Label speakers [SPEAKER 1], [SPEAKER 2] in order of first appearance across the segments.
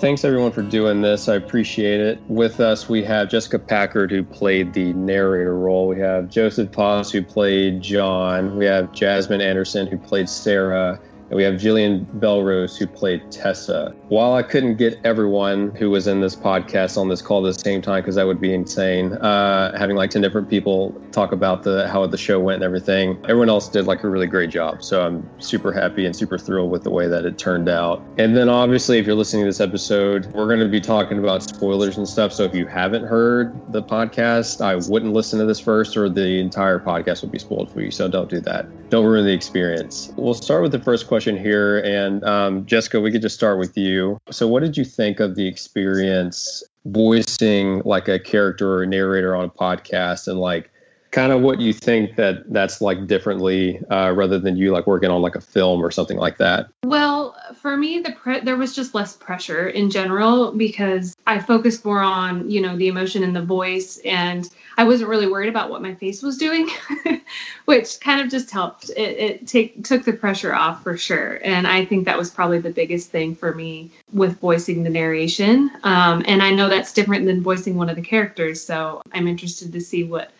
[SPEAKER 1] thanks everyone for doing this. I appreciate it. With us, we have Jessica Packard, who played the narrator role. We have Joseph Paz, who played John. We have Jasmine Anderson, who played Sarah. And we have Jillian Belrose, who played Tessa. While I couldn't get everyone who was in this podcast on this call at the same time, because that would be insane, uh, having like 10 different people talk about the how the show went and everything, everyone else did like a really great job. So I'm super happy and super thrilled with the way that it turned out. And then obviously, if you're listening to this episode, we're going to be talking about spoilers and stuff. So if you haven't heard the podcast, I wouldn't listen to this first, or the entire podcast would be spoiled for you. So don't do that. Don't ruin the experience. We'll start with the first question here, and um, Jessica, we could just start with you. So, what did you think of the experience voicing like a character or a narrator on a podcast, and like kind of what you think that that's like differently uh, rather than you like working on like a film or something like that?
[SPEAKER 2] Well for me the pre- there was just less pressure in general because i focused more on you know the emotion in the voice and i wasn't really worried about what my face was doing which kind of just helped. It, it take took the pressure off for sure and i think that was probably the biggest thing for me with voicing the narration. Um, and i know that's different than voicing one of the characters so i'm interested to see what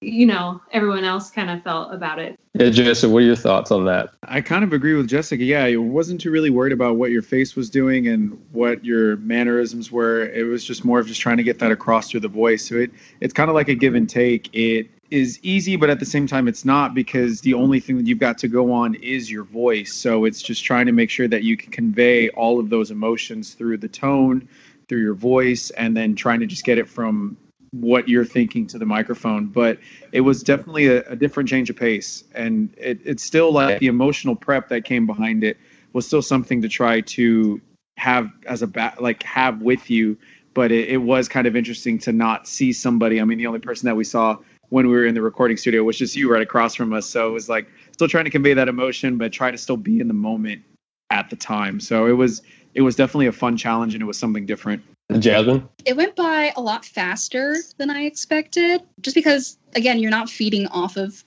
[SPEAKER 2] you know everyone else kind of felt about it.
[SPEAKER 1] Yeah, Jessica, what are your thoughts on that?
[SPEAKER 3] I kind of agree with Jessica. Yeah, I wasn't too really worried about what your face was doing and what your mannerisms were. It was just more of just trying to get that across through the voice. So it it's kind of like a give and take. It is easy, but at the same time, it's not because the only thing that you've got to go on is your voice. So it's just trying to make sure that you can convey all of those emotions through the tone, through your voice, and then trying to just get it from what you're thinking to the microphone but it was definitely a, a different change of pace. And it, it's still like the emotional prep that came behind it was still something to try to have as a ba- like have with you. But it, it was kind of interesting to not see somebody. I mean the only person that we saw when we were in the recording studio was just you right across from us. So it was like still trying to convey that emotion but try to still be in the moment at the time. So it was it was definitely a fun challenge and it was something different
[SPEAKER 1] Jasmine?
[SPEAKER 4] It went by a lot faster than I expected, just because, again, you're not feeding off of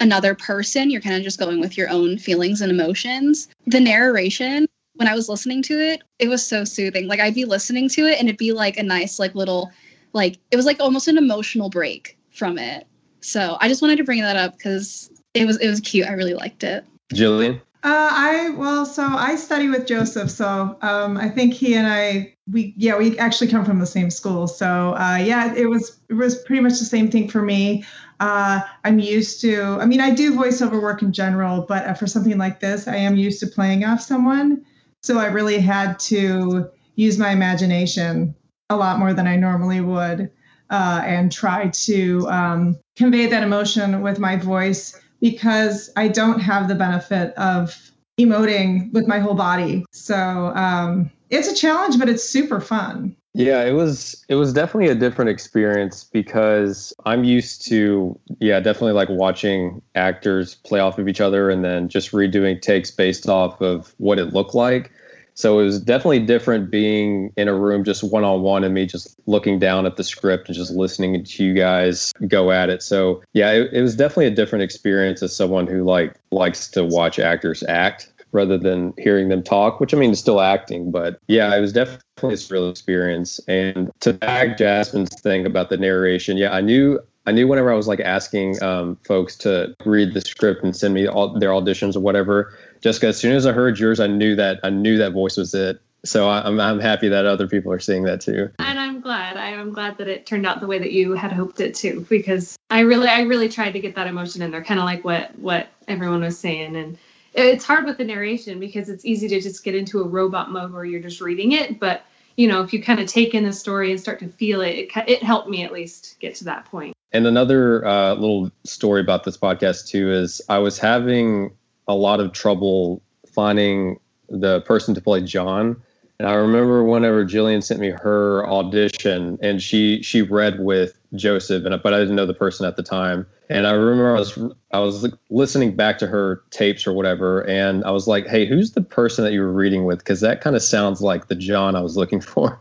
[SPEAKER 4] another person. You're kind of just going with your own feelings and emotions. The narration, when I was listening to it, it was so soothing. Like, I'd be listening to it and it'd be like a nice, like, little, like, it was like almost an emotional break from it. So I just wanted to bring that up because it was it was cute. I really liked it.
[SPEAKER 1] Jillian?
[SPEAKER 5] Uh, I well, so I study with Joseph, so um, I think he and I, we yeah, we actually come from the same school. So uh, yeah, it was it was pretty much the same thing for me. Uh, I'm used to, I mean, I do voiceover work in general, but uh, for something like this, I am used to playing off someone. So I really had to use my imagination a lot more than I normally would, uh, and try to um, convey that emotion with my voice because I don't have the benefit of emoting with my whole body. So um, it's a challenge, but it's super fun.
[SPEAKER 1] Yeah, it was it was definitely a different experience because I'm used to yeah, definitely like watching actors play off of each other and then just redoing takes based off of what it looked like. So it was definitely different being in a room just one on one and me just looking down at the script and just listening to you guys go at it. So yeah, it, it was definitely a different experience as someone who like likes to watch actors act rather than hearing them talk, which I mean is still acting, but yeah, it was definitely a real experience. And to back Jasmine's thing about the narration, yeah, I knew I knew whenever I was like asking um, folks to read the script and send me all their auditions or whatever, Jessica, as soon as I heard yours, I knew that I knew that voice was it. So I'm I'm happy that other people are seeing that too.
[SPEAKER 2] And I'm glad. I'm glad that it turned out the way that you had hoped it to, because I really I really tried to get that emotion in there, kind of like what what everyone was saying. And it's hard with the narration because it's easy to just get into a robot mode where you're just reading it, but you know, if you kind of take in the story and start to feel it, it, it helped me at least get to that point.
[SPEAKER 1] And another uh, little story about this podcast too is I was having a lot of trouble finding the person to play John. And I remember whenever Jillian sent me her audition, and she she read with Joseph, and but I didn't know the person at the time. And I remember I was I was listening back to her tapes or whatever, and I was like, "Hey, who's the person that you were reading with?" Because that kind of sounds like the John I was looking for.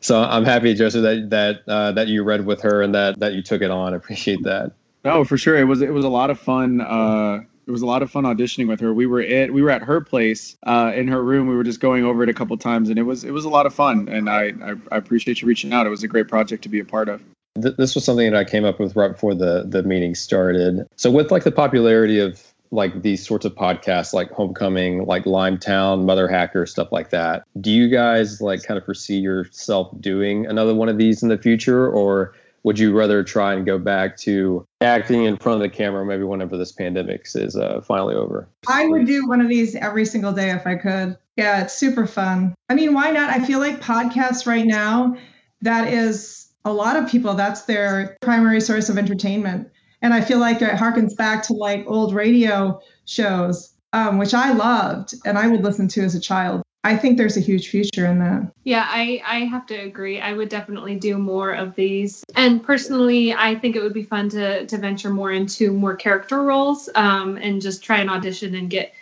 [SPEAKER 1] So I'm happy, Joseph, that that uh, that you read with her and that that you took it on. I appreciate that.
[SPEAKER 3] No, for sure. It was it was a lot of fun. Uh, it was a lot of fun auditioning with her. We were at we were at her place uh, in her room. We were just going over it a couple times, and it was it was a lot of fun. And I, I, I appreciate you reaching out. It was a great project to be a part of.
[SPEAKER 1] This was something that I came up with right before the the meeting started. So with like the popularity of like these sorts of podcasts like homecoming like limetown mother hacker stuff like that do you guys like kind of foresee yourself doing another one of these in the future or would you rather try and go back to acting in front of the camera maybe whenever this pandemic is uh, finally over?
[SPEAKER 5] I would do one of these every single day if i could. Yeah it's super fun. I mean why not? I feel like podcasts right now that is a lot of people that's their primary source of entertainment. And i feel like it harkens back to like old radio shows um, which i loved and i would listen to as a child I think there's a huge future in that.
[SPEAKER 2] Yeah, I, I have to agree. I would definitely do more of these. And personally, I think it would be fun to, to venture more into more character roles um, and just try and audition and get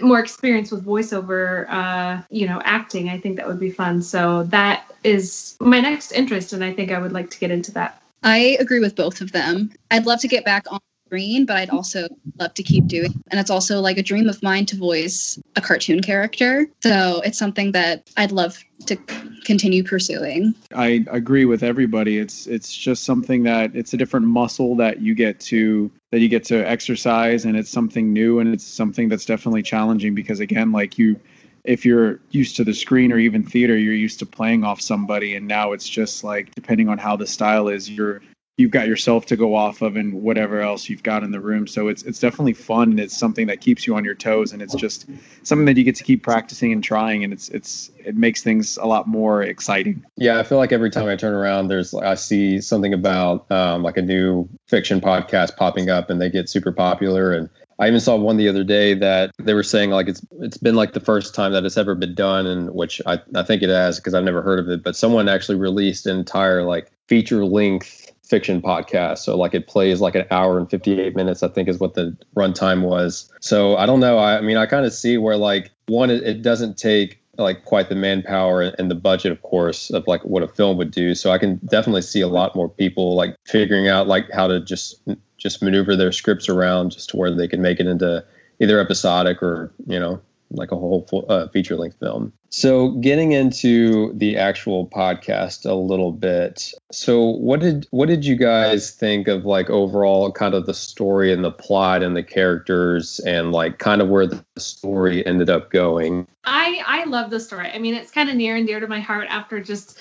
[SPEAKER 2] more experience with voiceover, uh, you know, acting. I think that would be fun. So that is my next interest, and I think I would like to get into that.
[SPEAKER 4] I agree with both of them. I'd love to get back on screen, but I'd also love to keep doing. And it's also like a dream of mine to voice a cartoon character. So it's something that I'd love to continue pursuing.
[SPEAKER 3] I agree with everybody. It's it's just something that it's a different muscle that you get to that you get to exercise and it's something new and it's something that's definitely challenging because again like you if you're used to the screen or even theater you're used to playing off somebody and now it's just like depending on how the style is you're you've got yourself to go off of and whatever else you've got in the room. So it's it's definitely fun and it's something that keeps you on your toes and it's just something that you get to keep practicing and trying and it's it's it makes things a lot more exciting.
[SPEAKER 1] Yeah, I feel like every time I turn around, there's I see something about um, like a new fiction podcast popping up and they get super popular and. I even saw one the other day that they were saying like it's it's been like the first time that it's ever been done, and which I, I think it has because I've never heard of it. But someone actually released an entire like feature length fiction podcast. So like it plays like an hour and 58 minutes, I think is what the runtime was. So I don't know. I, I mean, I kind of see where like one, it, it doesn't take like quite the manpower and the budget, of course, of like what a film would do. So I can definitely see a lot more people like figuring out like how to just just maneuver their scripts around just to where they can make it into either episodic or you know like a whole uh, feature length film. So, getting into the actual podcast a little bit. So, what did what did you guys think of like overall kind of the story and the plot and the characters and like kind of where the story ended up going?
[SPEAKER 2] I I love the story. I mean, it's kind of near and dear to my heart after just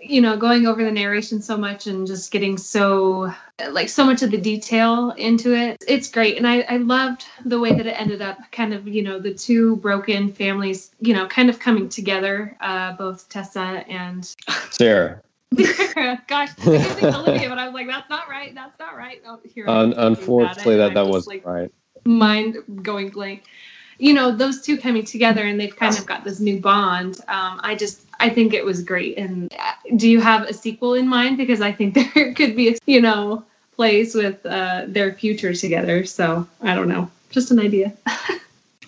[SPEAKER 2] you know going over the narration so much and just getting so like so much of the detail into it it's great and i i loved the way that it ended up kind of you know the two broken families you know kind of coming together uh both tessa and
[SPEAKER 1] sarah
[SPEAKER 2] Gosh, I think Olivia, but I was like, that's not right. That's not right. Oh,
[SPEAKER 1] here. Um, unfortunately, that that was like, right.
[SPEAKER 2] Mind going blank you know those two coming together and they've kind of got this new bond um, i just i think it was great. And uh, do you have a sequel in mind? Because i think there could be a you know plays with uh, their future together. So i don't know. Just an idea.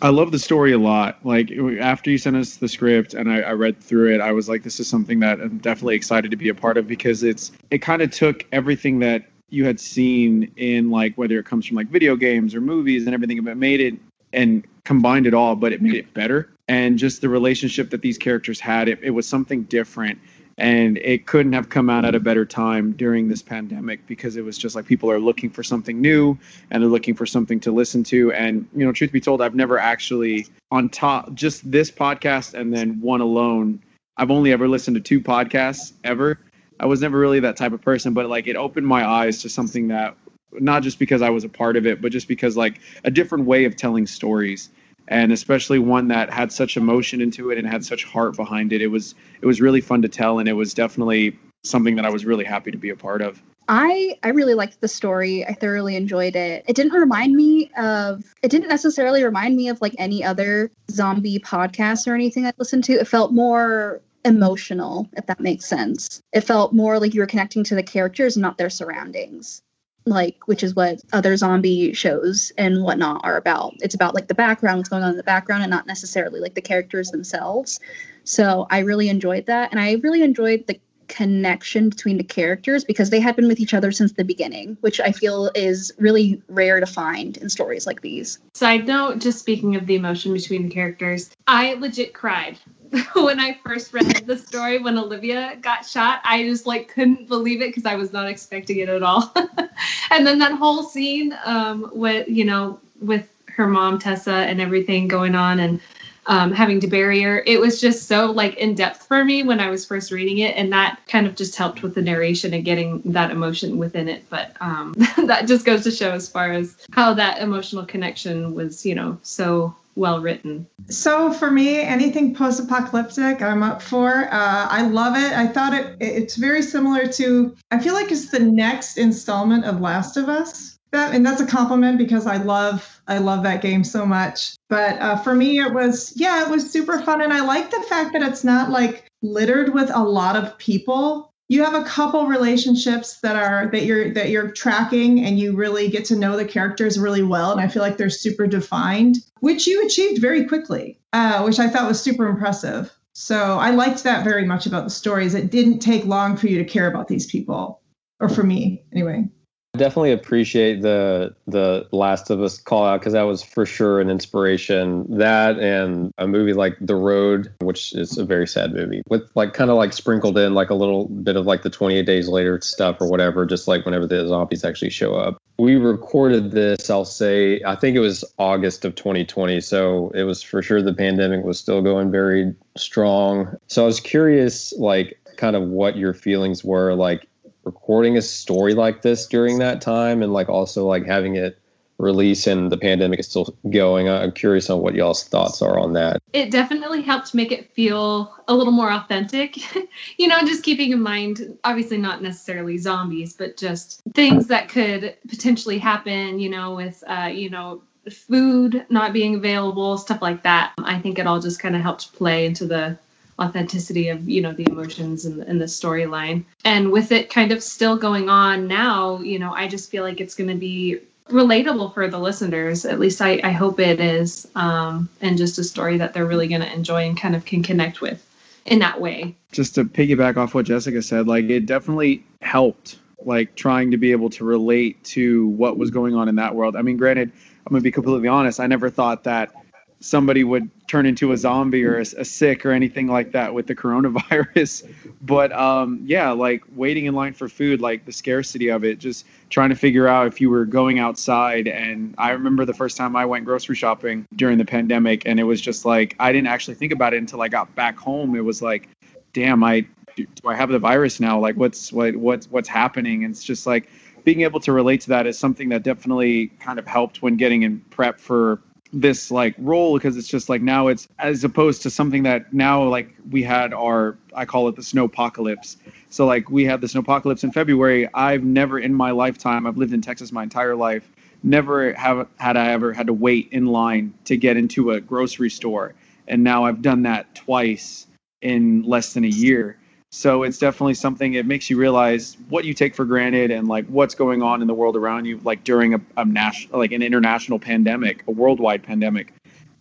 [SPEAKER 3] I love the story a lot. Like after you sent us the script and I, I, read through it, I was like, this is something that I'm definitely excited to be a part of because it's it kind of took everything that you had seen in like whether it comes from like video games or movies and everything, but made it and combined it all, but it made it better. And just the relationship that these characters had, it, it was something different. And it couldn't have come out at a better time during this pandemic because it was just like people are looking for something new and they're looking for something to listen to. And, you know, truth be told, I've never actually, on top, just this podcast and then one alone, I've only ever listened to two podcasts ever. I was never really that type of person, but like it opened my eyes to something that not just because I was a part of it, but just because like a different way of telling stories and especially one that had such emotion into it and had such heart behind it. It was it was really fun to tell and it was definitely something that I was really happy to be a part of.
[SPEAKER 4] I I really liked the story. I thoroughly enjoyed it. It didn't remind me of it didn't necessarily remind me of like any other zombie podcast or anything I listened to. It felt more emotional, if that makes sense. It felt more like you were connecting to the characters, not their surroundings like which is what other zombie shows and whatnot are about. It's about like the background what's going on in the background and not necessarily like the characters themselves. So i really enjoyed that and i really enjoyed the connection between the characters because they had been with each other since the beginning, which I feel is really rare to find in stories like these.
[SPEAKER 2] Side note, just speaking of the emotion between the characters, I legit cried when I first read the story when Olivia got shot. I just like couldn't believe it because I was not expecting it at all. and then that whole scene um, with you know with her mom Tessa and everything going on and um, having to bury her. It was just so like in depth for me when I was first reading it, and that kind of just helped with the narration and getting that emotion within it. But um, that just goes to show as far as how that emotional connection was, you know, so well written.
[SPEAKER 5] So for me, anything post-apocalyptic, I'm up for. Uh, I love it. I thought it it's very similar to. I feel like it's the next installment of Last of Us. That, and that's a compliment because I love I love that game so much. But uh, for me, it was yeah, it was super fun, and I like the fact that it's not like littered with a lot of people. You have a couple relationships that are that you're that you're tracking, and you really get to know the characters really well. And I feel like they're super defined, which you achieved very quickly, uh, which I thought was super impressive. So I liked that very much about the stories. It didn't take long for you to care about these people, or for me anyway
[SPEAKER 1] definitely appreciate the the Last of Us call out because that was for sure an inspiration. That and a movie like The Road, which is a very sad movie, with like kind of like sprinkled in like a little bit of like the 28 Days Later stuff or whatever, just like whenever the zombies actually show up. We recorded this, I'll say, I think it was August of 2020, so it was for sure the pandemic was still going very strong. So I was curious, like kind of what your feelings were like recording a story like this during that time and like also like having it release and the pandemic is still going. I'm curious on what y'all's thoughts are on that.
[SPEAKER 2] It definitely helped make it feel a little more authentic. you know, just keeping in mind, obviously not necessarily zombies, but just things that could potentially happen, you know, with, uh, you know, food not being available, stuff like that. I think it all just kind of helped play into the authenticity of you know the emotions and, and the storyline. And with it kind of still going on now you know i just feel like it's going to be relatable for the listeners. At least i, I hope it is um, and just a story that they're really going to enjoy and kind of can connect with in that way.
[SPEAKER 3] Just to piggyback off what jessica said like it definitely helped like trying to be able to relate to what was going on in that world. I mean granted i'm going to be completely honest i never thought that somebody would turn into a zombie or a, a, sick or anything like that with the coronavirus. But um, yeah, like waiting in line for food, like the scarcity of it, just trying to figure out if you were going outside. And I remember the first time I went grocery shopping during the pandemic, and it was just like I didn't actually think about it until I got back home. It was like, damn, I do I have the virus now? Like, what's what what's what's happening? And it's just like being able to relate to that is something that definitely kind of helped when getting in prep for this like role because it's just like now it's as opposed to something that now like we had our I call it the snow apocalypse. So like we had the snow apocalypse in February. I've never in my lifetime I've lived in Texas my entire life. Never have had I ever had to wait in line to get into a grocery store. And now I've done that twice in less than a year. So it's definitely something. It makes you realize what you take for granted and like what's going on in the world around you, like during a, a national, like an international pandemic, a worldwide pandemic,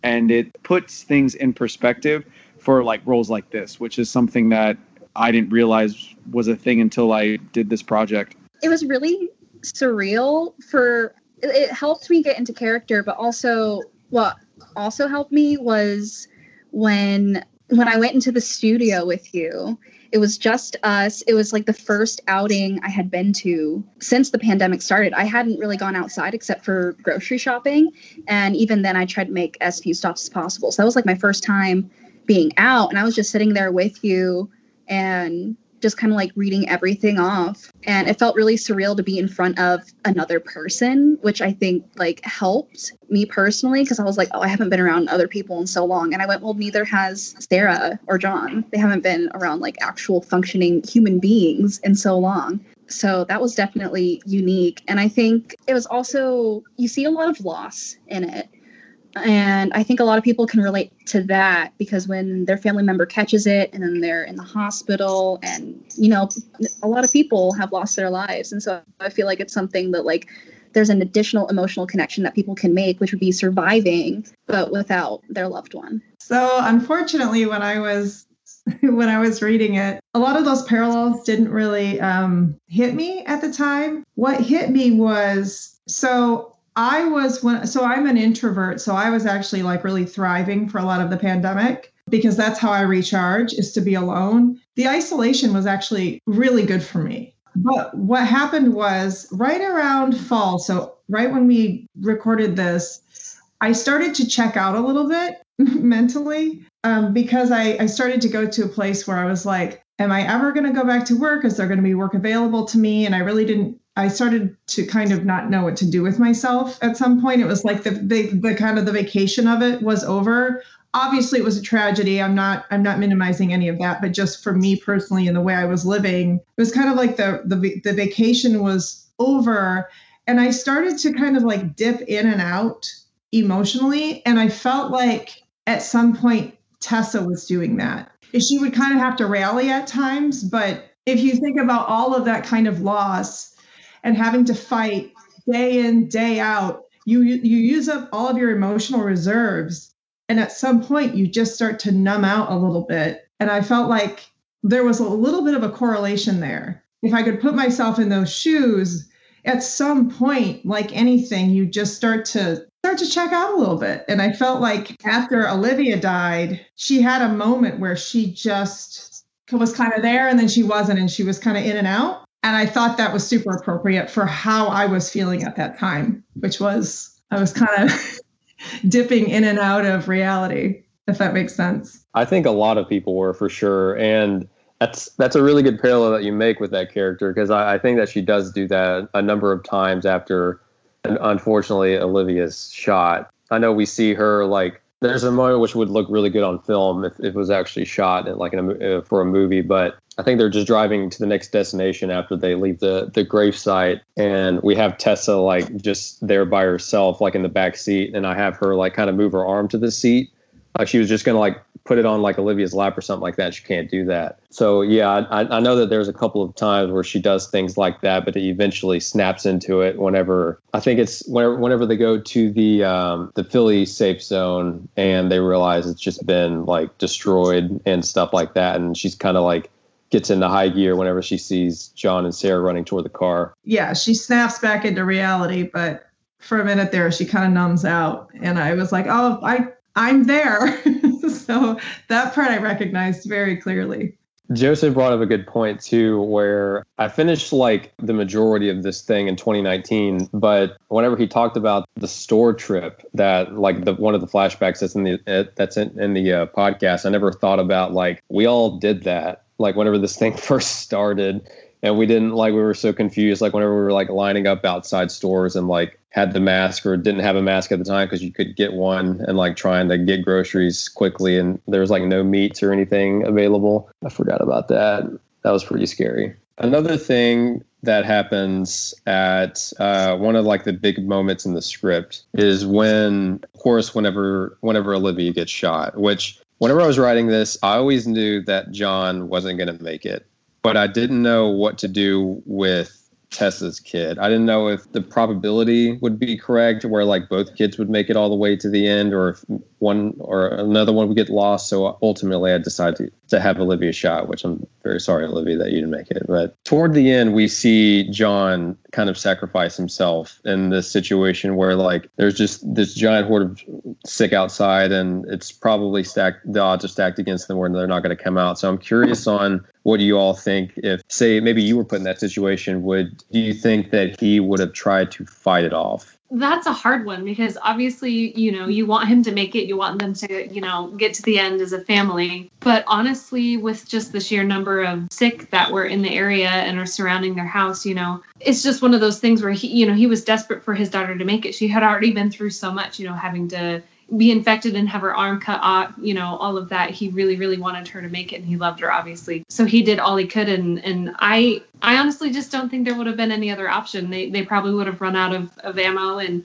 [SPEAKER 3] and it puts things in perspective for like roles like this, which is something that I didn't realize was a thing until I did this project.
[SPEAKER 4] It was really surreal for it helped me get into character, but also what also helped me was when when I went into the studio with you it was just us. It was like the first outing I had been to since the pandemic started. I hadn't really gone outside except for grocery shopping. And even then, I tried to make as few stops as possible. So that was like my first time being out. And I was just sitting there with you and just kind of like reading everything off. And it felt really surreal to be in front of another person which i think like helped me personally because i was like oh i haven't been around other people in so long. And i went well neither has sarah or john. They haven't been around like actual functioning human beings in so long. So that was definitely unique. And i think it was also you see a lot of loss in it and I think a lot of people can relate to that because when their family member catches it and then they're in the hospital, and you know, a lot of people have lost their lives. And so I feel like it's something that, like, there's an additional emotional connection that people can make, which would be surviving, but without their loved one.
[SPEAKER 5] So, unfortunately, when I was when I was reading it. A lot of those parallels didn't really um, hit me at the time. What hit me was so I was when so I'm an introvert, so I was actually like really thriving for a lot of the pandemic because that's how I recharge is to be alone. The isolation was actually really good for me. But what happened was right around fall, so right when we recorded this, I started to check out a little bit mentally um, because I, I started to go to a place where I was like, am I ever going to go back to work? Is there going to be work available to me? And I really didn't. I started to kind of not know what to do with myself at some point. It was like the the, the kind of the vacation of it was over. Obviously, it was a tragedy. I'm not I'm not minimizing any of that, but just for me personally and the way I was living, it was kind of like the the the vacation was over, and I started to kind of like dip in and out emotionally, and I felt like at some point Tessa was doing that she would kind of have to rally at times. But if you think about all of that kind of loss and having to fight day in, day out, you you use up all of your emotional reserves. And at some point you just start to numb out a little bit. And I felt like there was a little bit of a correlation there. If I could put myself in those shoes, at some point, like anything, you just start to start to check out a little bit. And I felt like after Olivia died, she had a moment where she just was kind of there and then she wasn't, and she was kind of in and out. And I thought that was super appropriate for how I was feeling at that time, which was I was kind of dipping in and out of reality, if that makes sense.
[SPEAKER 1] I think a lot of people were for sure. And that's that's a really good parallel that you make with that character because I, I think that she does do that a number of times after unfortunately Olivia's shot. I know we see her like there's a moment which would look really good on film if, if it was actually shot like a, uh, for a movie, but I think they're just driving to the next destination after they leave the the grave site, and we have Tessa like just there by herself, like in the back seat, and I have her like kind of move her arm to the seat, like she was just gonna like put it on like Olivia's lap or something like that. She can't do that. So yeah, I, I know that there's a couple of times where she does things like that, but eventually snaps into it whenever I think it's whenever whenever they go to the um, the Philly safe zone and they realize it's just been like destroyed and stuff like that, and she's kind of like gets into high gear whenever she sees John and Sarah running toward the car.
[SPEAKER 5] Yeah, she snaps back into reality, but for a minute there she kind of numbs out and I was like, "Oh, I I'm there. so that part I recognized very clearly.
[SPEAKER 1] Joseph brought up a good point too, where I finished like the majority of this thing in 2019, but whenever he talked about the store trip, that like the one of the flashbacks that's in the uh, that's in, in the uh, podcast, I never thought about like we all did that. Like whenever this thing first started, and we didn't like we were so confused like whenever we were like lining up outside stores and like had the mask or didn't have a mask at the time because you could get one and like trying to get groceries quickly and there was like no meats or anything available. I forgot about that. That was pretty scary. Another thing that happens at uh, one of like the big moments in the script is when of course whenever whenever olivia gets shot which whenever i was writing this i always knew that john wasn't going to make it but I didn't know what to do with Tessa's kid. I didn't know if the probability would be correct, where like both kids would make it all the way to the end, or if one or another one would get lost. So ultimately, I decided to, to have Olivia shot, which I'm very sorry, Olivia, that you didn't make it. But toward the end, we see John kind of sacrifice himself in this situation where like there's just this giant horde of sick outside, and it's probably stacked. The odds are stacked against them, where they're not going to come out. So I'm curious on what do you all think if say maybe you were put in that situation would do you think that he would have tried to fight it off
[SPEAKER 2] that's a hard one because obviously you know you want him to make it. You want them to you know get to the end as a family. But honestly with just the sheer number of sick that were in the area and are surrounding their house you know it's just one of those things where he you know he was desperate for his daughter to make it. She had already been through so much you know having to be infected and have her arm cut off, you know, all of that. He really, really wanted her to make it and he loved her obviously. So he did all he could and and I I honestly just don't think there would have been any other option. They they probably would have run out of, of ammo and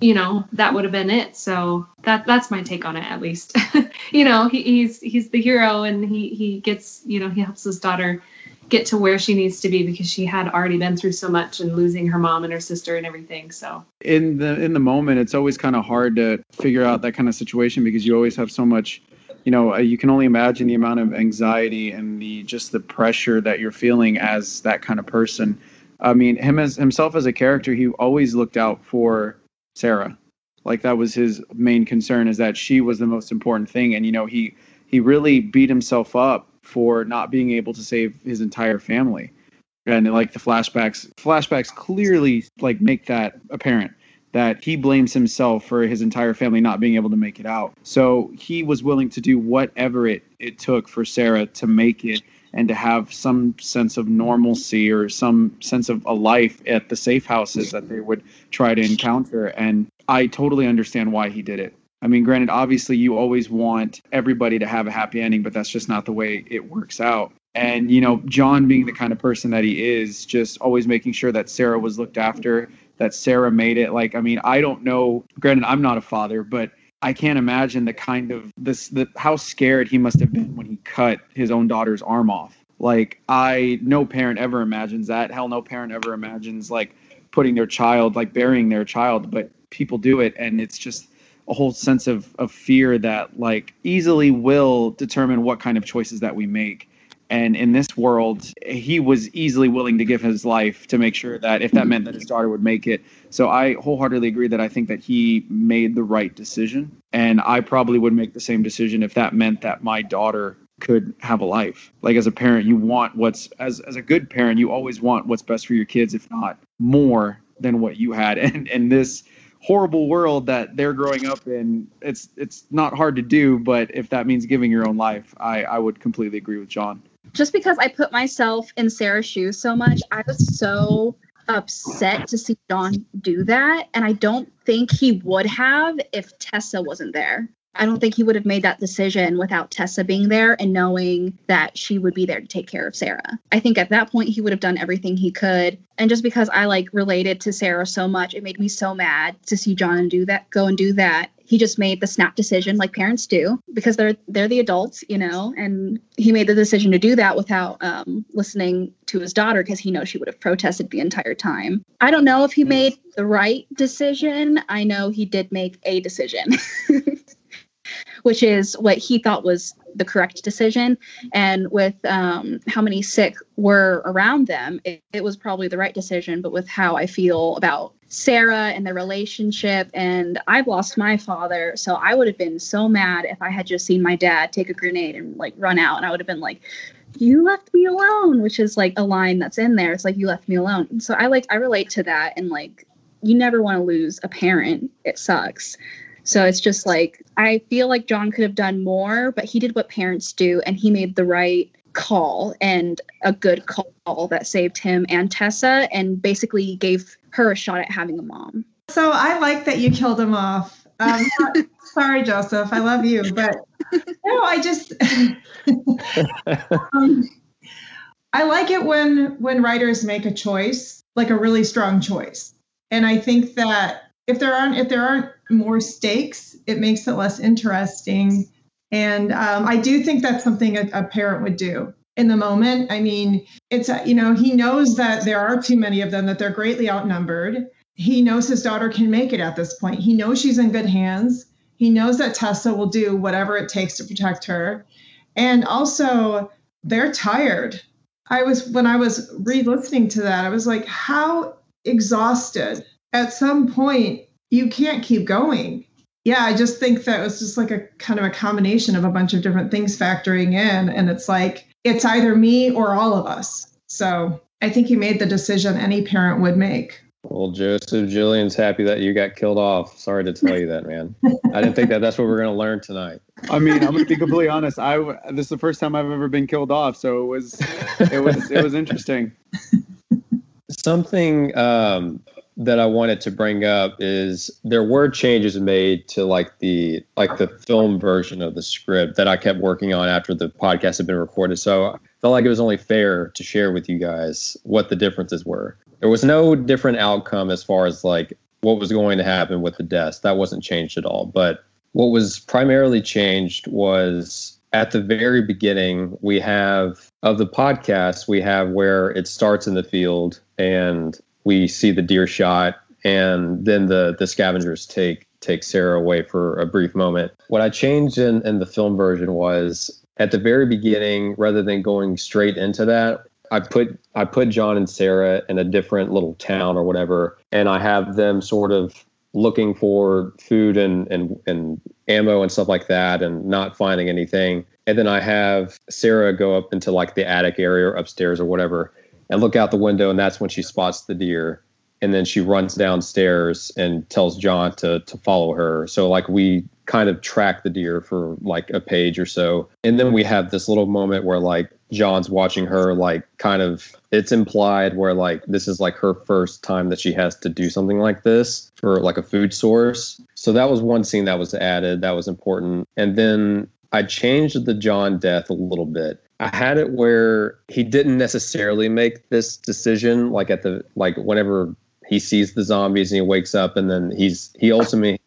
[SPEAKER 2] you know, that would have been it. So that that's my take on it at least. you know, he, he's he's the hero and he he gets, you know, he helps his daughter get to where she needs to be because she had already been through so much and losing her mom and her sister and everything so
[SPEAKER 3] in the in the moment it's always kind of hard to figure out that kind of situation because you always have so much you know, uh, you can only imagine the amount of anxiety and the just the pressure that you're feeling as that kind of person. I mean, him as himself as a character, he always looked out for Sarah. Like that was his main concern is that she was the most important thing. And you know, he he really beat himself up for not being able to save his entire family. And like the flashbacks flashbacks clearly like make that apparent that he blames himself for his entire family not being able to make it out. So he was willing to do whatever it, it took for Sarah to make it and to have some sense of normalcy or some sense of a life at the safe houses that they would try to encounter. And I totally understand why he did it. I mean, granted, obviously, you always want everybody to have a happy ending, but that's just not the way it works out. And, you know, John being the kind of person that he is, just always making sure that Sarah was looked after, that Sarah made it. Like, I mean, I don't know, granted, I'm not a father, but I can't imagine the kind of this, the, how scared he must have been when he cut his own daughter's arm off. Like, I, no parent ever imagines that. Hell, no parent ever imagines, like, putting their child, like, burying their child, but people do it. And it's just, a whole sense of, of fear that like easily will determine what kind of choices that we make and in this world, he was easily willing to give his life to make sure that if that meant that his daughter would make it. So I wholeheartedly agree that I think that he made the right decision. And I probably would make the same decision if that meant that my daughter could have a life. Like as a parent, you want what's as as a good parent, you always want what's best for your kids, if not more than what you had. And and this horrible world that they're growing up in, it's it's not hard to do, but if that means giving your own life, I, I would completely agree with John
[SPEAKER 4] just because I put myself in Sarah's shoes so much, I was so upset to see John do that. And I don't think he would have if Tessa wasn't there. I don't think he would have made that decision without Tessa being there and knowing that she would be there to take care of Sarah. I think at that point he would have done everything he could. And just because I like related to Sarah so much, it made me so mad to see John do that, go and do that. He just made the snap decision like parents do because they're they're the adults you know and he made the decision to do that without um, listening to his daughter because he knows she would have protested the entire time. I don't know if he made the right decision. I know he did make a decision which is what he thought was the correct decision. And with um, how many sick were around them, it, it, was probably the right decision. But with how I feel about Sarah and the relationship, and I've lost my father, so I would have been so mad if I had just seen my dad take a grenade and like run out, and I would have been like, you left me alone which is like a line that's in there. It's like you left me alone. So i like i relate to that. And like you never want to lose a parent. It sucks so it's just like I feel like John could have done more, but he did what parents do and he made the right call and a good call that saved him and Tessa and basically gave her a shot at having a mom.
[SPEAKER 5] So I like that you killed him off. Um, sorry, Joseph. I love you, but no, I just um, I like it when when writers make a choice, like a really strong choice. And I think that if there aren't if there aren't more stakes, it makes it less interesting. And um, I do think that's something a, a parent would do in the moment. I mean, it's you know he knows that there are too many of them, that they're greatly outnumbered. He knows his daughter can make it at this point. He knows she's in good hands. He knows that Tessa will do whatever it takes to protect her. And also, they're tired. I was when I was re-listening to that, I was like, how exhausted at some point you can't keep going. Yeah, I just think that was just like a kind of a combination of a bunch of different things factoring in. And it's like, it's either me or all of us. So I think you made the decision any parent would make.
[SPEAKER 1] Well, Joseph Jillian's happy that you got killed off. Sorry to tell you that, man. I didn't think that that's what we're going to learn tonight.
[SPEAKER 3] I mean, I'm going to be completely honest. I this is the first time I've ever been killed off, so it was it was it was interesting.
[SPEAKER 1] Something um, that I wanted to bring up is there were changes made to like the like the film version of the script that I kept working on after the podcast had been recorded. So I felt like it was only fair to share with you guys what the differences were. There was no different outcome as far as like what was going to happen with the deaths. That wasn't changed at all. But what was primarily changed was at the very beginning, we have of the podcast, we have where it starts in the field and we see the deer shot and then the the scavengers take take Sarah away for a brief moment. What I changed in, in the film version was at the very beginning, rather than going straight into that, I put I put John and Sarah in a different little town or whatever, and I have them sort of looking for food and and and ammo and stuff like that, and not finding anything. And then I have Sarah go up into like the attic area or upstairs or whatever, and look out the window, and that's when she spots the deer. And then she runs downstairs and tells John to to follow her. So like we kind of track the deer for like a page or so. And then we have this little moment where like John's watching her like kind of it's implied where like this is like her first time that she has to do something like this for like a food source. So that was one scene that was added that was important. And then I changed the John death a little bit. I had it where he didn't necessarily make this decision like at the like whenever he sees the zombies and he wakes up and then he's he ultimately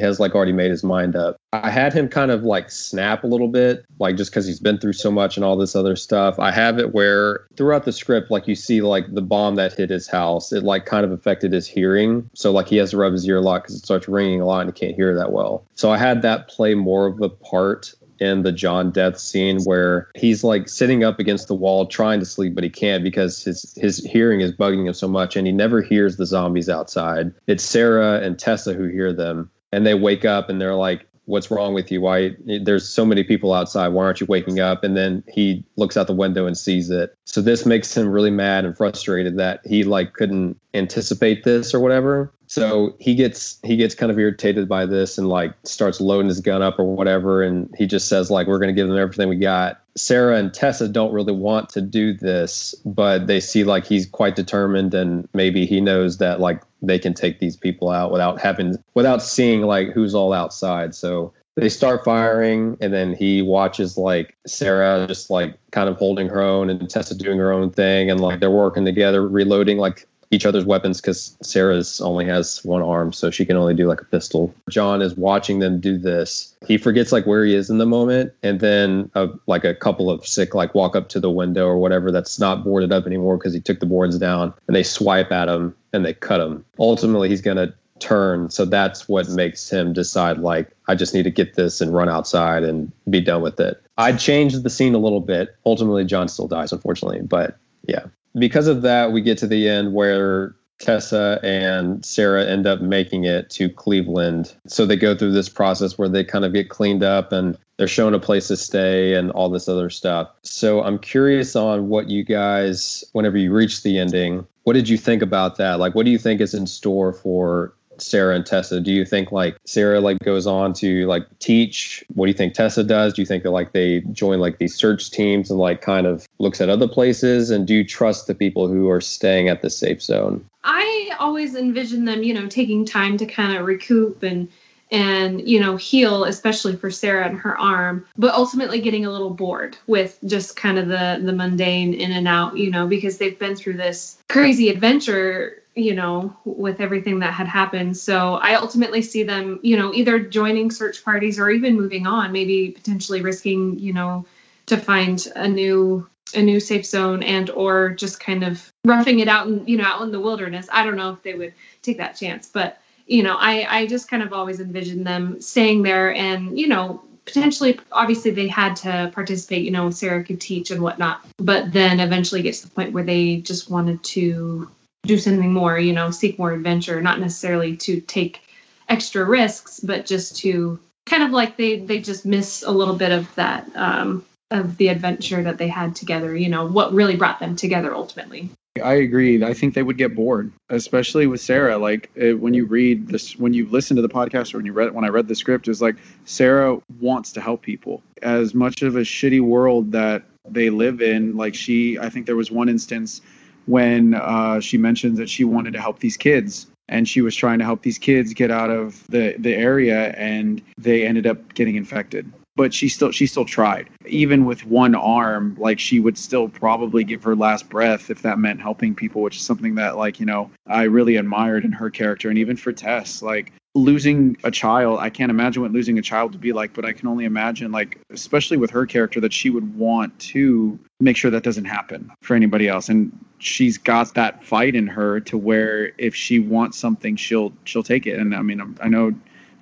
[SPEAKER 1] has like already made his mind up. I had him kind of like snap a little bit, like just because he's been through so much and all this other stuff. I have it where throughout the script, like you see like the bomb that hit his house, it like kind of affected his hearing. So like he has to rub his ear a lot because it starts ringing a lot and he can't hear that well. So I had that play more of a part in the John death scene where he's like sitting up against the wall trying to sleep, but he can't because his his hearing is bugging him so much and he never hears the zombies outside. It's Sarah and Tessa who hear them and they wake up and they're like what's wrong with you? Why there's so many people outside. Why aren't you waking up? And then he looks out the window and sees it. So this makes him really mad and frustrated that he like couldn't anticipate this or whatever so he gets he gets kind of irritated by this and like starts loading his gun up or whatever and he just says like we're going to give them everything we got sarah and tessa don't really want to do this but they see like he's quite determined and maybe he knows that like they can take these people out without having without seeing like who's all outside. So they start firing and then he watches like Sarah just like kind of holding her own and Tessa doing her own thing and like they're working together reloading like each other's weapons because Sarah's only has one arm, so she can only do like a pistol. John is watching them do this. He forgets like where he is in the moment, and then a, like a couple of sick like walk up to the window or whatever that's not boarded up anymore because he took the boards down, and they swipe at him and they cut him. Ultimately, he's gonna turn. So that's what makes him decide like I just need to get this and run outside and be done with it. I changed the scene a little bit. Ultimately, John still dies, unfortunately, but yeah because of that, we get to the end where Tessa and Sarah end up making it to Cleveland. So they go through this process where they kind of get cleaned up and they're shown a place to stay and all this other stuff. So I'm curious on what you guys, whenever you reach the ending, what did you think about that? Like, what do you think is in store for Sarah and Tessa? Do you think like Sarah like goes on to like teach? What do you think Tessa does? Do you think that like they join like these search teams and like kind of looks at other places? And do you trust the people who are staying at the safe zone?
[SPEAKER 2] I always envision them, you know, taking time to kind of recoup and and you know heal especially for sarah and her arm but ultimately getting a little bored with just kind of the the mundane in and out you know because they've been through this crazy adventure you know, with everything that had happened. So I ultimately see them, you know, either joining search parties or even moving on, maybe potentially risking, you know, to find a new a new safe zone and or just kind of roughing it out and you know out in the wilderness. I don't know if they would take that chance, but you know, I I just kind of always envisioned them staying there and you know potentially obviously they had to participate you know sarah could teach and whatnot but then eventually get to the point where they just wanted to do something more, you know, seek more adventure, not necessarily to take extra risks, but just to kind of like they they just miss a little bit of that um, of the adventure that they had together. You know, what really brought them together ultimately.
[SPEAKER 3] I agree. I think they would get bored, especially with Sarah. Like it, when you read this, when you listen to the podcast, or when you read when I read the script, is like Sarah wants to help people. As much of a shitty world that they live in, like she, I think there was one instance when uh, she mentions that she wanted to help these kids. And she was trying to help these kids get out of the, the area and they ended up getting infected. But she still she still tried. Even with one arm like she would still probably give her last breath if that meant helping people which is something that like you know i really admired in her character. And even for tess like losing a child i can't imagine what losing a child would be like but i can only imagine like especially with her character that she would want to make sure that doesn't happen for anybody else and she's got that fight in her to where if she wants something she'll she'll take it and i mean i know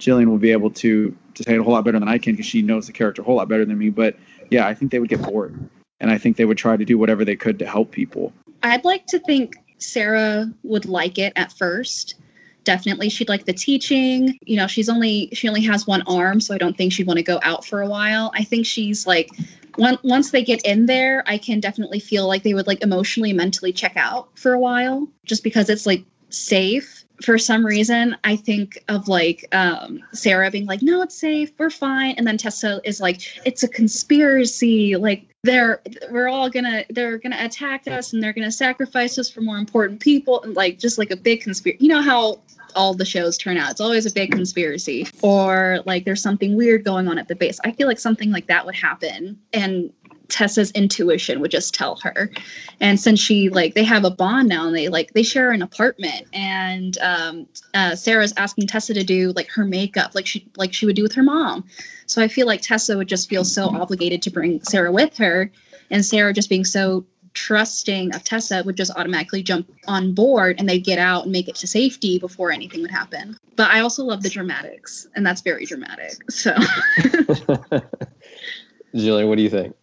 [SPEAKER 3] Jillian will be able to to say it a whole lot better than I can because she knows the character a whole lot better than me. But yeah, I think they would get bored, and I think they would try to do whatever they could to help people.
[SPEAKER 4] I'd like to think Sarah would like it at first. Definitely, she'd like the teaching. You know, she's only she only has one arm, so I don't think she'd want to go out for a while. I think she's like, one, once they get in there, I can definitely feel like they would like emotionally, mentally check out for a while, just because it's like safe for some reason i think of like um, sarah being like no it's safe we're fine and then tessa is like it's a conspiracy like they're we're all gonna they're gonna attack us and they're gonna sacrifice us for more important people and like just like a big conspiracy you know how all the shows turn out it's always a big conspiracy or like there's something weird going on at the base i feel like something like that would happen and Tessa's intuition would just tell her. And since she like they have a bond now and they like they share an apartment and um, uh, Sarah's asking Tessa to do like her makeup like she like she would do with her mom. So I feel like Tessa would just feel so obligated to bring Sarah with her and Sarah just being so trusting of Tessa would just automatically jump on board and they'd get out and make it to safety before anything would happen. But I also love the dramatics, and that's very dramatic. So,
[SPEAKER 1] Jillian, what do you think?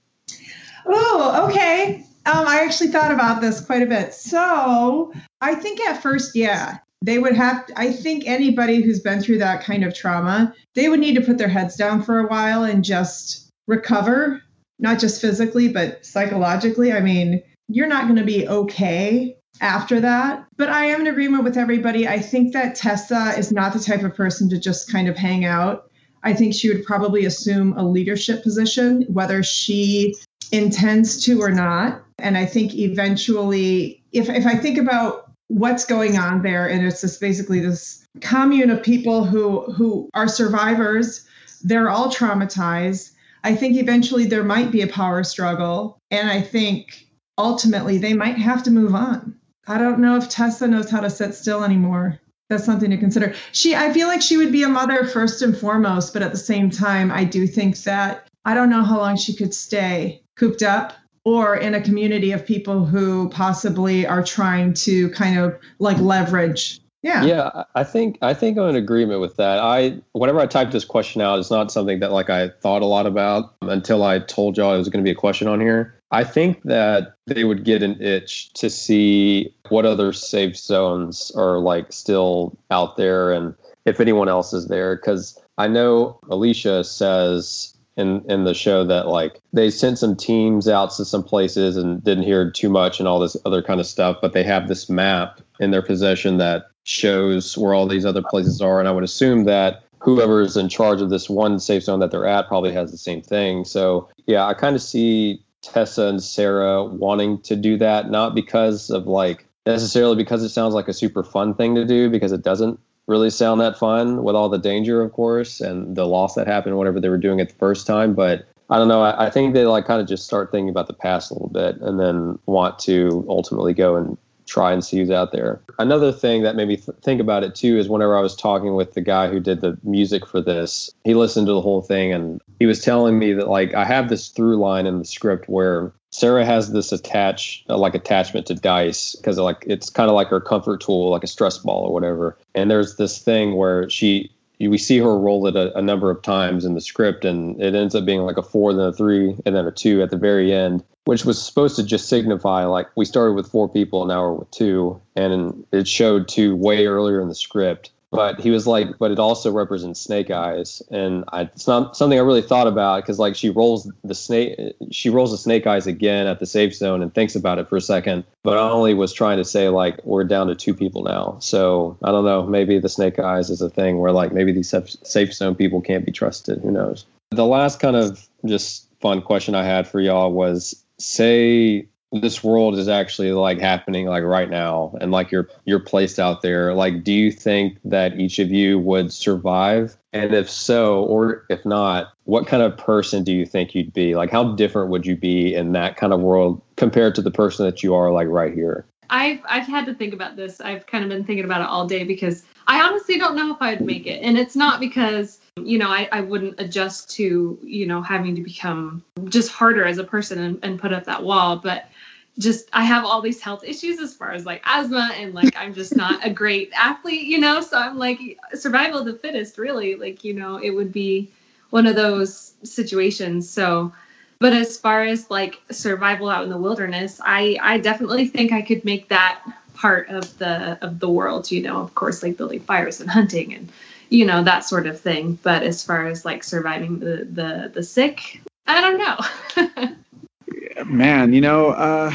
[SPEAKER 5] Oh, okay. Um, I actually thought about this quite a bit. So I think at first, yeah, they would have, I think anybody who's been through that kind of trauma, they would need to put their heads down for a while and just recover, not just physically, but psychologically. I mean, you're not going to be okay after that. But I am in agreement with everybody. I think that Tessa is not the type of person to just kind of hang out. I think she would probably assume a leadership position, whether she intends to or not. And I think eventually, if, if I think about what's going on there, and it's just basically this commune of people who who are survivors, they're all traumatized. I think eventually there might be a power struggle, and I think ultimately they might have to move on. I don't know if Tessa knows how to sit still anymore. That's something to consider. She I feel like she would be a mother first and foremost, but at the same time I do think that I don't know how long she could stay cooped up or in a community of people who possibly are trying to kind of like leverage. Yeah.
[SPEAKER 1] Yeah i think i think i'm in agreement with that. I whenever i typed this question out it's not something that like i thought a lot about until i told y'all it was going to be a question on here. I think that they would get an itch to see what other safe zones are like still out there and if anyone else is there because i know alicia says in in the show that like they sent some teams out to some places and didn't hear too much and all this other kind of stuff, but they have this map in their possession that shows where all these other places are, and I would assume that whoever is in charge of this one safe zone that they're at probably has the same thing. So yeah, I kind of see Tessa and Sarah wanting to do that, not because of like necessarily because it sounds like a super fun thing to do, because it doesn't really sound that fun with all the danger, of course, and the loss that happened, whatever they were doing it the first time. But I don't know. I, I think they like kind of just start thinking about the past a little bit and then want to ultimately go and try and see who's out there. Another thing that made me th- think about it too is whenever I was talking with the guy who did the music for this, he listened to the whole thing and he was telling me that like I have this through line in the script where Sarah has this attach uh, like attachment to dice because like it's kind of like her comfort tool, like a stress ball or whatever. And there's this thing where she we see her roll it a, a, number of times in the script, and it ends up being like a four, then a three, and then a two at the very end, which was supposed to just signify like we started with four people, and now we're with two, and it showed two way earlier in the script. But he was like, but it also represents snake eyes, and I, it's not something I really thought about because like she rolls the snake, she rolls the snake eyes again at the safe zone and thinks about it for a second, but I only was trying to say like we're down to two people now, so I don't know, maybe the snake eyes is a thing where like maybe these safe zone people can't be trusted, who knows? The last kind of just fun question I had for y'all was say this world is actually like happening like right now and like you're you're placed out there like do you think that each of you would survive and if so or if not what kind of person do you think you'd be like how different would you be in that kind of world compared to the person that you are like right here
[SPEAKER 2] I've I've had to think about this. I've kind of been thinking about it all day because I honestly don't know if I'd make it. And it's not because, you know, I, I wouldn't adjust to, you know, having to become just harder as a person and, and put up that wall. But just I have all these health issues as far as like asthma and like I'm just not a great athlete, you know. So I'm like survival of the fittest, really. Like you know, it would be one of those situations. So, but as far as like survival out in the wilderness, I I definitely think I could make that part of the of the world. You know, of course, like building fires and hunting and you know that sort of thing. But as far as like surviving the the the sick, I don't know.
[SPEAKER 3] Man, you know, uh,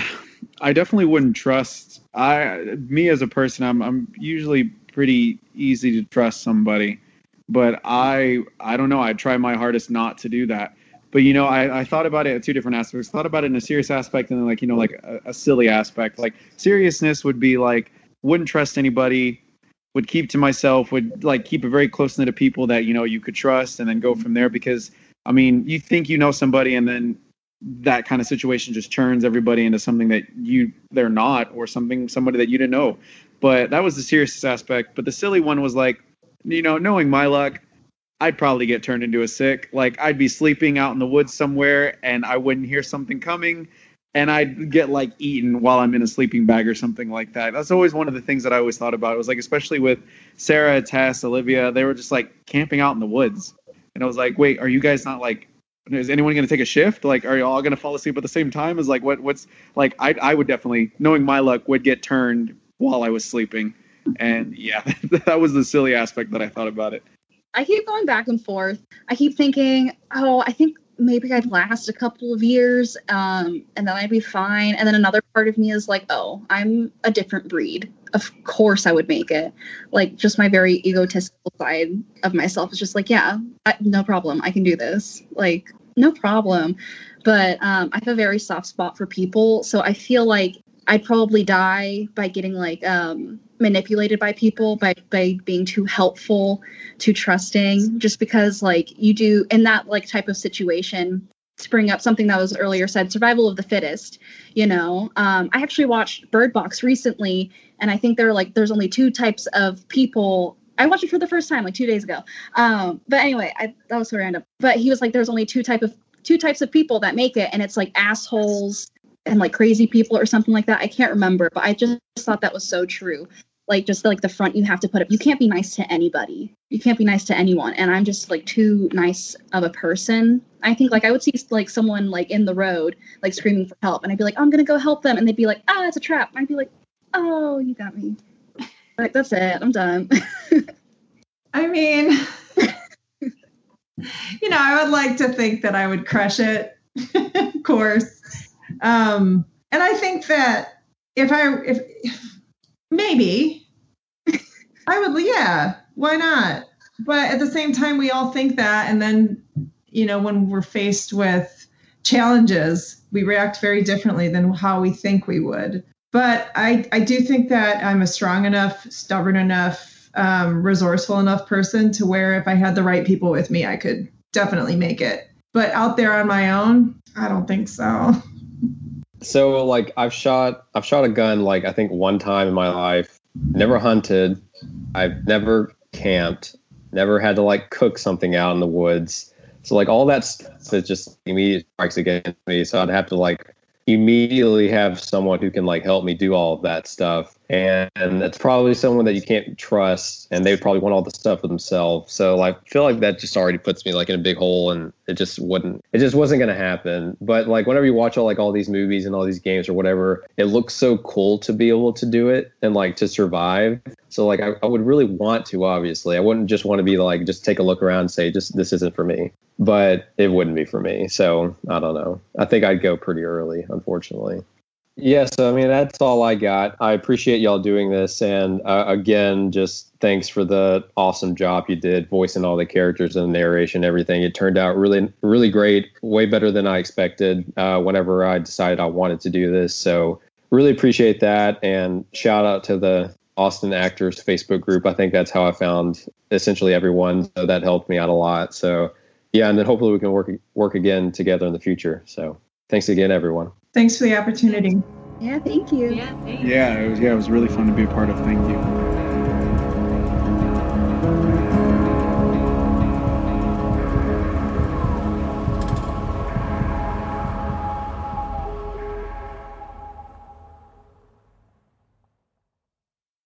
[SPEAKER 3] I definitely wouldn't trust. I me as a person, I'm I'm usually pretty easy to trust somebody, but I I don't know. I try my hardest not to do that. But you know, I, I thought about it at two different aspects. Thought about it in a serious aspect and then like you know like a, a silly aspect. Like seriousness would be like wouldn't trust anybody, would keep to myself, would like keep a very close knit of people that you know you could trust, and then go from there. Because I mean, you think you know somebody, and then that kind of situation just turns everybody into something that you they're not or something somebody that you didn't know. But that was the serious aspect. But the silly one was like you know knowing my luck i'd probably get turned into a sick. Like i'd be sleeping out in the woods somewhere and i wouldn't hear something coming and i'd get like eaten while i'm in a sleeping bag or something like that that's always one of the things that i always thought about it was like especially with sarah tess olivia they were just like camping out in the woods and i was like wait are you guys not like is anyone going to take a shift? Like, are you all going to fall asleep at the same time? Is like, what, what's like, I, I would definitely, knowing my luck, would get turned while I was sleeping. And yeah, that was the silly aspect that I thought about it.
[SPEAKER 4] I keep going back and forth. I keep thinking, oh, I think maybe I'd last a couple of years um, and then I'd be fine. And then another part of me is like, oh, I'm a different breed. Of course I would make it. Like, just my very egotistical side of myself is just like, yeah, I, no problem. I can do this. Like, no problem. But um, I have a very soft spot for people. So I feel like I'd probably die by getting like um, manipulated by people by by being too helpful, too trusting. Just because like you do in that like type of situation, to bring up something that was earlier said, survival of the fittest. You know, um, I actually watched Bird Box recently, and I think there are like there's only two types of people. I watched it for the first time like two days ago. Um, but anyway, I, that was so random. But he was like, there's only two type of two types of people that make it, and it's like assholes and like crazy people or something like that. I can't remember, but I just thought that was so true. Like just like the front you have to put up. You can't be nice to anybody. You can't be nice to anyone. And I'm just like too nice of a person. I think like I would see like someone like in the road like screaming for help, and I'd be like, I'm gonna go help them, and they'd be like, Ah, it's a trap. And I'd be like, Oh, you got me. Like that's it. I'm done.
[SPEAKER 5] I mean, you know, I would like to think that I would crush it, of course. Um, and I think that if I, if, if maybe I would, yeah, why not? But at the same time, we all think that. And then, you know, when we're faced with challenges, we react very differently than how we think we would. But I, I do think that I'm a strong enough, stubborn enough, um, resourceful enough person to where if I had the right people with me, I could definitely make it. But out there on my own, I don't think so.
[SPEAKER 1] So like I've shot I've shot a gun like I think one time in my life. Never hunted. I've never camped. Never had to like cook something out in the woods. So like all that stuff is just immediately strikes against me. So I'd have to like immediately have someone who can like help me do all of that stuff. And, it's probably someone that you can't trust and they probably want all the stuff for themselves. So like I feel like that just already puts me like in a big hole and it just wouldn't it just wasn't to happen. But like whenever you watch all like all these movies and all these games or whatever it looks so cool to be able to do it and like to survive so like I, I would really want to obviously i wouldn't just want to be like just take a look around and say just this isn't for me but it wouldn't be for me so i don't know i think i'd go pretty early unfortunately yeah, so I mean that's all I got. I appreciate y'all doing this, and uh, again, just thanks for the awesome job you did voicing all the characters and the narration, everything. It turned out really, really great, way better than I expected. Uh, whenever I decided I wanted to do this, so really appreciate that, and shout out to the Austin Actors Facebook group. I think that's how I found essentially everyone, so that helped me out a lot. So yeah, and then hopefully we can work work again together in the future. So thanks again, everyone.
[SPEAKER 5] Thanks for the opportunity.
[SPEAKER 4] Yeah, thank you.
[SPEAKER 2] Yeah, thanks.
[SPEAKER 3] Yeah, it was yeah, it was really fun to be a part of. Thank you.